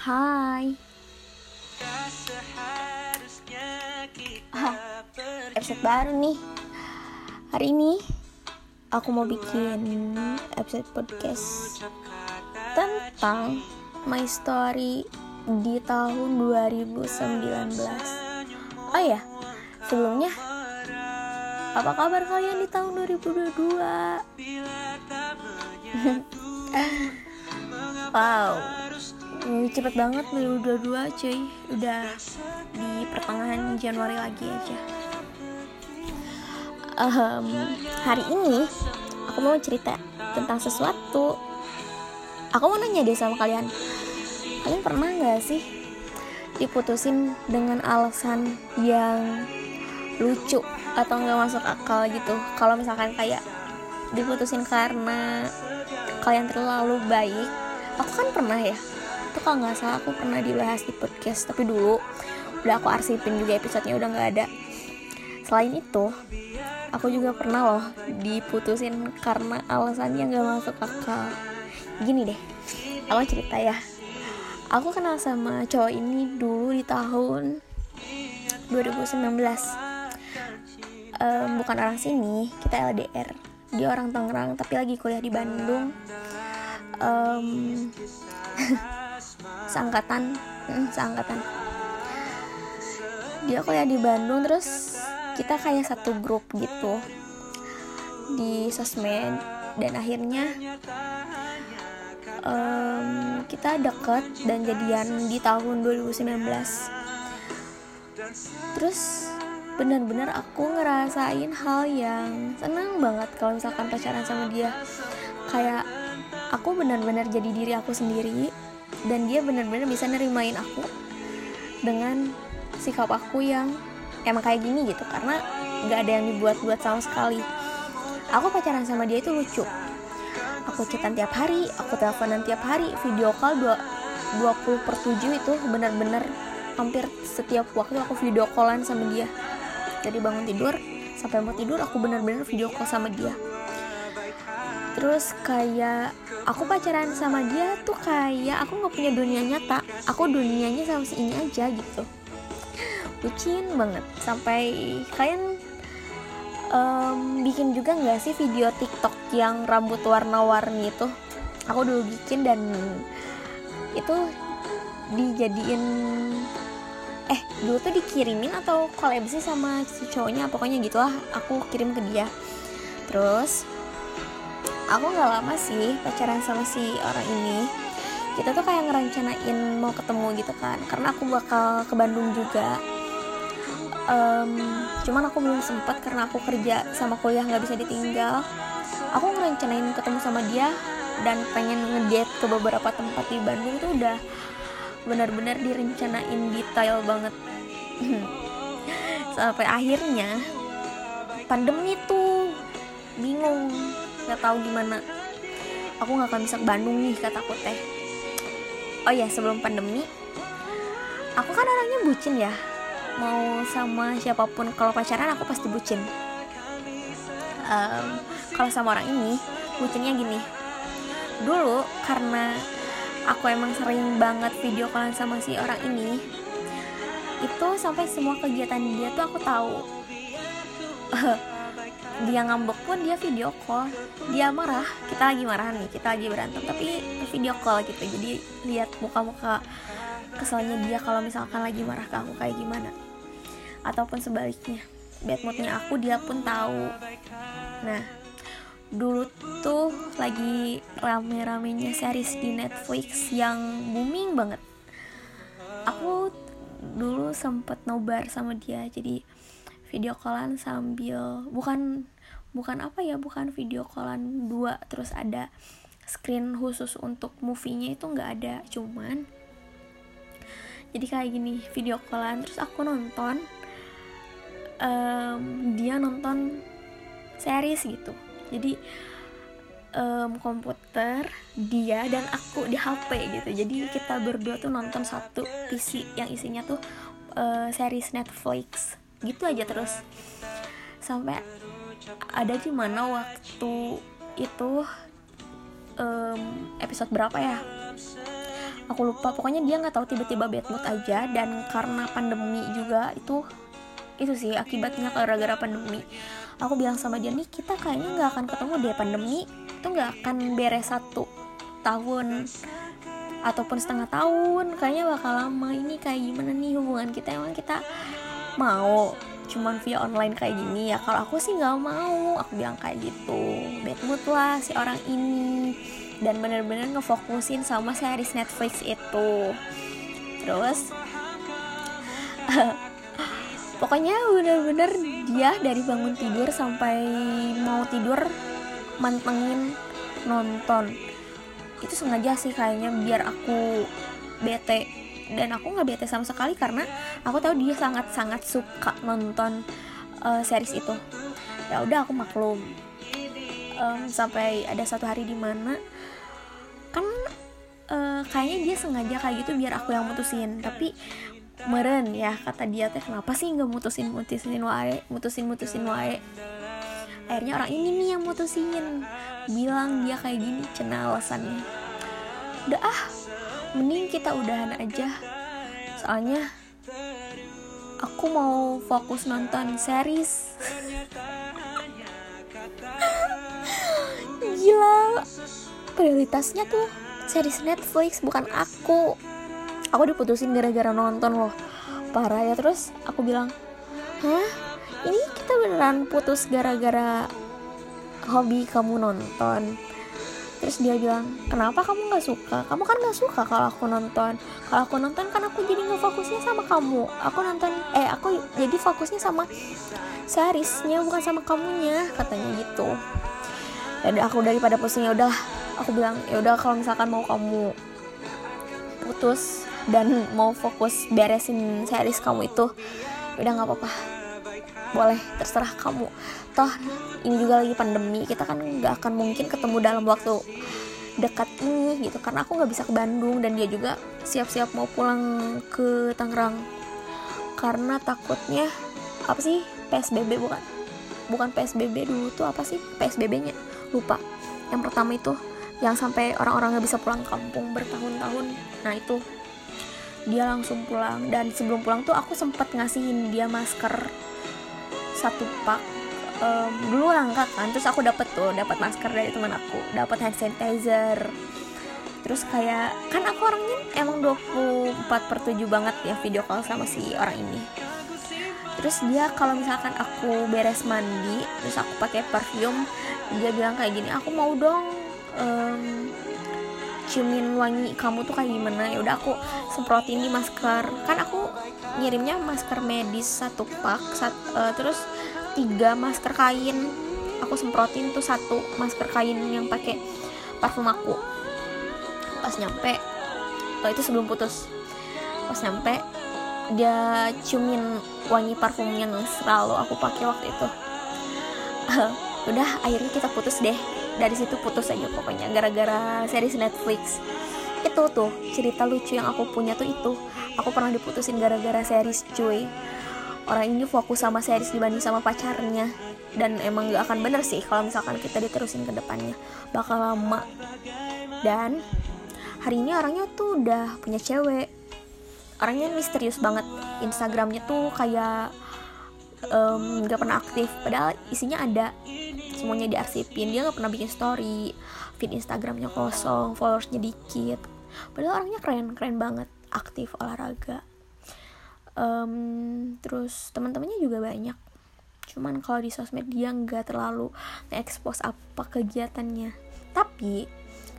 Hai. Ah, Episode baru nih. Hari ini Aku mau bikin episode podcast Tentang My Story di tahun 2019 Oh ya Sebelumnya Apa kabar kalian di tahun 2022? wow Hmm, cepet banget 2022 cuy. Udah di pertengahan Januari lagi aja. Um, hari ini aku mau cerita tentang sesuatu. Aku mau nanya deh sama kalian. Kalian pernah nggak sih diputusin dengan alasan yang lucu atau nggak masuk akal gitu? Kalau misalkan kayak diputusin karena kalian terlalu baik. Aku kan pernah ya itu kalau nggak salah aku pernah dibahas di podcast tapi dulu udah aku arsipin juga episodenya udah nggak ada. Selain itu aku juga pernah loh diputusin karena alasannya nggak masuk akal. Gini deh aku cerita ya. Aku kenal sama cowok ini dulu di tahun 2019 um, bukan orang sini kita LDR dia orang Tangerang tapi lagi kuliah di Bandung. Um, seangkatan. Hmm, seangkatan. Dia kuliah di Bandung terus kita kayak satu grup gitu di sosmed. Dan akhirnya um, kita deket dan jadian di tahun 2019 terus benar-benar aku ngerasain hal yang senang banget kalau misalkan pacaran sama dia. Kayak aku benar-benar jadi diri aku sendiri dan dia benar-benar bisa nerimain aku dengan sikap aku yang emang kayak gini gitu. Karena nggak ada yang dibuat-buat sama sekali. Aku pacaran sama dia itu lucu. Aku chatan tiap hari aku teleponan tiap hari video call 20 per 7 itu benar-benar hampir setiap waktu aku video callan sama dia. Dari bangun tidur sampai mau tidur aku benar-benar video call sama dia terus kayak aku pacaran sama dia tuh kayak aku nggak punya dunia nyata. Aku dunianya sama si ini aja gitu. Bucin banget. Sampai kalian um, bikin juga nggak sih video TikTok yang rambut warna-warni itu? Aku dulu bikin dan itu dijadiin eh dulu tuh dikirimin atau collab sih sama si cowoknya. Pokoknya gitulah aku kirim ke dia. Terus aku nggak lama sih pacaran sama si orang ini. Kita tuh kayak ngerencanain mau ketemu gitu kan. Karena aku bakal ke Bandung juga. Um, cuman aku belum sempat karena aku kerja sama kuliah nggak bisa ditinggal. Aku ngerencanain ketemu sama dia dan pengen ngedate ke beberapa tempat di Bandung tuh udah benar-benar direncanain detail banget. Sampai akhirnya pandemi tuh bingung nggak tahu gimana. Aku nggak akan bisa ke Bandung nih kataku teh. Oh ya sebelum pandemi aku kan orangnya bucin ya. Mau sama siapa pun kalau pacaran aku pasti bucin. Um, kalau sama orang ini bucinnya gini. Dulu karena aku emang sering banget video callan sama si orang ini itu sampai semua kegiatan dia tuh aku tahu dia ngambek pun dia video call. Dia marah kita lagi marah nih kita lagi berantem tapi video call gitu. Jadi lihat muka-muka keselnya dia kalau misalkan lagi marah ke aku kayak gimana. Ataupun sebaliknya bad moodnya aku dia pun tahu. Nah dulu tuh lagi rame-ramenya series di Netflix yang booming banget. Aku dulu sempet nobar sama dia jadi video callan sambil bukan bukan apa ya bukan video callan dua terus ada screen khusus untuk movie-nya itu nggak ada cuman jadi kayak gini video callan terus aku nonton um, dia nonton series gitu. Jadi um, komputer dia dan aku di HP gitu. Jadi kita berdua tuh nonton satu PC yang isinya tuh uh, series Netflix. Gitu aja terus. Sampai ada di mana waktu itu um, episode berapa ya? Aku lupa. Pokoknya dia nggak tahu tiba-tiba bad mood aja dan karena pandemi juga itu itu sih akibatnya gara-gara pandemi. Aku bilang sama dia nih kita kayaknya nggak akan ketemu deh pandemi. Itu nggak akan beres satu tahun ataupun setengah tahun. Kayaknya bakal lama. Ini kayak gimana nih hubungan kita? Emang kita mau cuman via online kayak gini ya. Kalau aku sih nggak mau. Aku bilang kayak gitu. Bad mood lah si orang ini. Dan bener-bener ngefokusin sama series Netflix itu. Terus pokoknya bener-bener dia dari bangun tidur sampai mau tidur mantengin nonton. Itu sengaja sih kayaknya biar aku bete dan aku nggak bete sama sekali karena aku tahu dia sangat sangat suka nonton uh, series itu. Ya udah aku maklum. Um, sampai ada satu hari di mana kan uh, kayaknya dia sengaja kayak gitu biar aku yang mutusin. Tapi meren ya kata dia teh kenapa sih nggak mutusin mutusin wae mutusin mutusin wae? Akhirnya orang ini nih yang mutusin bilang dia kayak gini cina alasannya. Udah ah mending kita udahan aja. Soalnya aku mau fokus nonton series. Gila prioritasnya tuh series Netflix bukan aku. Aku diputusin gara-gara nonton loh. Parah ya terus aku bilang hah? Ini kita beneran putus gara-gara hobi kamu nonton terus dia bilang kenapa kamu nggak suka? Kamu kan nggak suka kalau aku nonton. Kalau aku nonton kan aku jadi nggak fokusnya sama kamu. Aku nonton eh aku jadi fokusnya sama seriesnya bukan sama kamunya katanya gitu. Ya udah aku daripada pusing ya udah aku bilang ya udah kalau misalkan mau kamu putus dan mau fokus beresin series kamu itu ya udah nggak apa-apa boleh terserah kamu. Toh ini juga lagi pandemi kita kan nggak akan mungkin ketemu dalam waktu dekat ini gitu. Karena aku nggak bisa ke Bandung dan dia juga siap-siap mau pulang ke Tangerang. Karena takutnya apa sih PSBB bukan? Bukan PSBB dulu tuh apa sih PSBB-nya lupa. Yang pertama itu yang sampai orang-orang nggak bisa pulang kampung bertahun-tahun. Nah itu. Dia langsung pulang dan sebelum pulang tuh aku sempat ngasihin dia masker satu pak um, dulu langka kan terus aku dapat tuh dapat masker dari teman aku dapat hand sanitizer. Terus kayak kan aku orangnya emang 24 per 7 banget ya video call sama si orang ini. Terus dia kalau misalkan aku beres mandi terus aku pakai parfum dia bilang kayak gini aku mau dong um, ciumin wangi kamu tuh kayak gimana? Ya udah aku semprotin di masker. Kan aku ngirimnya masker medis satu pak sat, uh, terus tiga masker kain. Aku semprotin tuh satu masker kain yang pakai parfum aku. Pas nyampe oh itu sebelum putus. Pas nyampe dia ciumin wangi parfum yang selalu aku pakai waktu itu. Udah akhirnya kita putus deh dari situ putus aja pokoknya gara-gara series Netflix. Itu tuh cerita lucu yang aku punya tuh itu. Aku pernah diputusin gara-gara series cuy orang ini fokus sama series dibanding sama pacarnya. Dan emang gak akan bener sih kalau misalkan kita diterusin ke depannya. Bakal lama. Dan hari ini orangnya tuh udah punya cewek. Orangnya misterius banget. Instagramnya tuh kayak um, pernah aktif. Padahal isinya ada semuanya diarsipin. Dia nggak pernah bikin story. Feed instagramnya kosong followersnya dikit. Padahal orangnya keren keren banget. Aktif olahraga. Um, terus teman-temannya juga banyak. Cuman kalau di sosmed dia nggak terlalu nge-expose apa kegiatannya. Tapi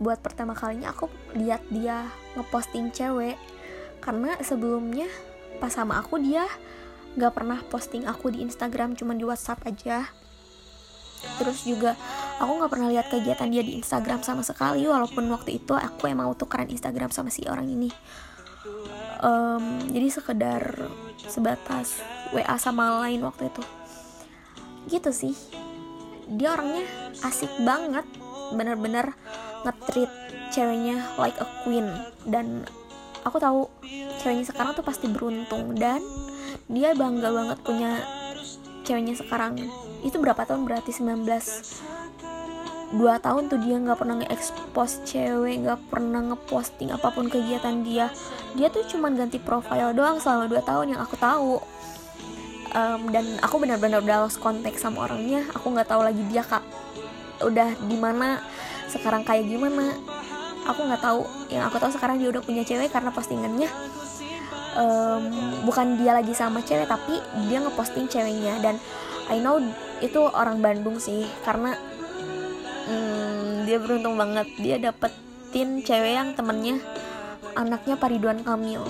buat pertama kalinya aku lihat dia ngeposting cewek. Karena sebelumnya pas sama aku dia nggak pernah posting aku di Instagram cuman di WhatsApp aja terus juga aku nggak pernah lihat kegiatan dia di Instagram sama sekali walaupun waktu itu aku emang tukeran Instagram sama si orang ini. Um, jadi sekedar sebatas WA sama lain waktu itu. Gitu sih. Dia orangnya asik banget. Bener-bener ngetrit ceweknya like a queen. Dan aku tahu ceweknya sekarang tuh pasti beruntung. Dan dia bangga banget punya ceweknya sekarang. Itu berapa tahun? Berarti 19 dua tahun tuh dia nggak pernah nge-expose cewek nggak pernah ngeposting apa pun kegiatan dia. Dia tuh cuman ganti profile doang selama dua tahun yang aku tahu. Um, dan aku benar-benar udah lost sama orangnya. Aku nggak tahu lagi dia kak udah di mana sekarang kayak gimana. Aku nggak tahu. Yang aku tahu sekarang dia udah punya cewek karena postingannya um, bukan dia lagi sama cewek tapi dia ngeposting ceweknya. Dan I know itu orang Bandung sih karena hmm, dia beruntung banget. Dia dapetin cewek yang temennya anaknya Pariduan Kamil.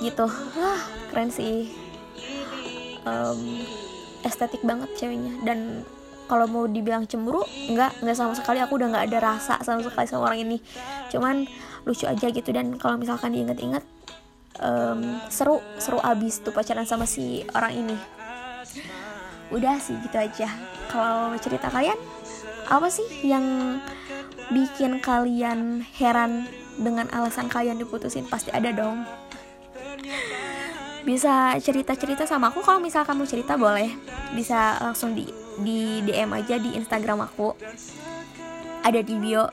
Gitu. Wah keren sih. Um, estetik banget ceweknya. Dan kalau mau dibilang cemburu nggak nggak sama sekali. Aku udah nggak ada rasa sama sekali sama orang ini. Cuman lucu aja gitu. Dan kalau misalkan diinget-inget um, seru seru abis tuh pacaran sama si orang ini. Udah sih gitu aja. Kalau cerita kalian apa sih yang bikin kalian heran dengan alasan kalian diputusin? Pasti ada dong. Bisa cerita-cerita sama aku. Kalau misalkan mau cerita boleh. Bisa langsung di di DM aja di Instagram aku. Ada di bio.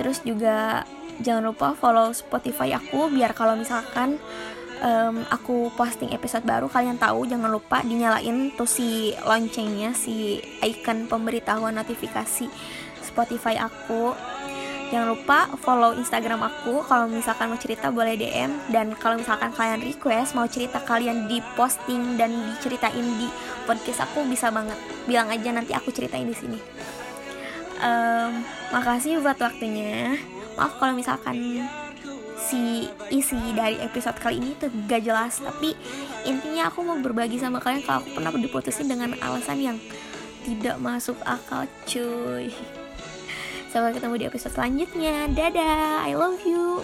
Terus juga jangan lupa follow Spotify aku biar kalau misalkan um, aku posting episode baru kalian tahu jangan lupa dinyalain tuh si loncengnya si icon pemberitahuan notifikasi Spotify aku. Jangan lupa follow Instagram aku kalau misalkan mau cerita boleh DM dan kalau misalkan kalian request mau cerita kalian di posting dan diceritain di podcast aku bisa banget. Bilang aja nanti aku ceritain di sini. Um, makasih buat waktunya maaf kalau misalkan si isi dari episode kali ini tuh gak jelas tapi intinya aku mau berbagi sama kalian kalau aku pernah diputusin dengan alasan yang tidak masuk akal cuy. Sampai ketemu di episode selanjutnya. Dadah I love you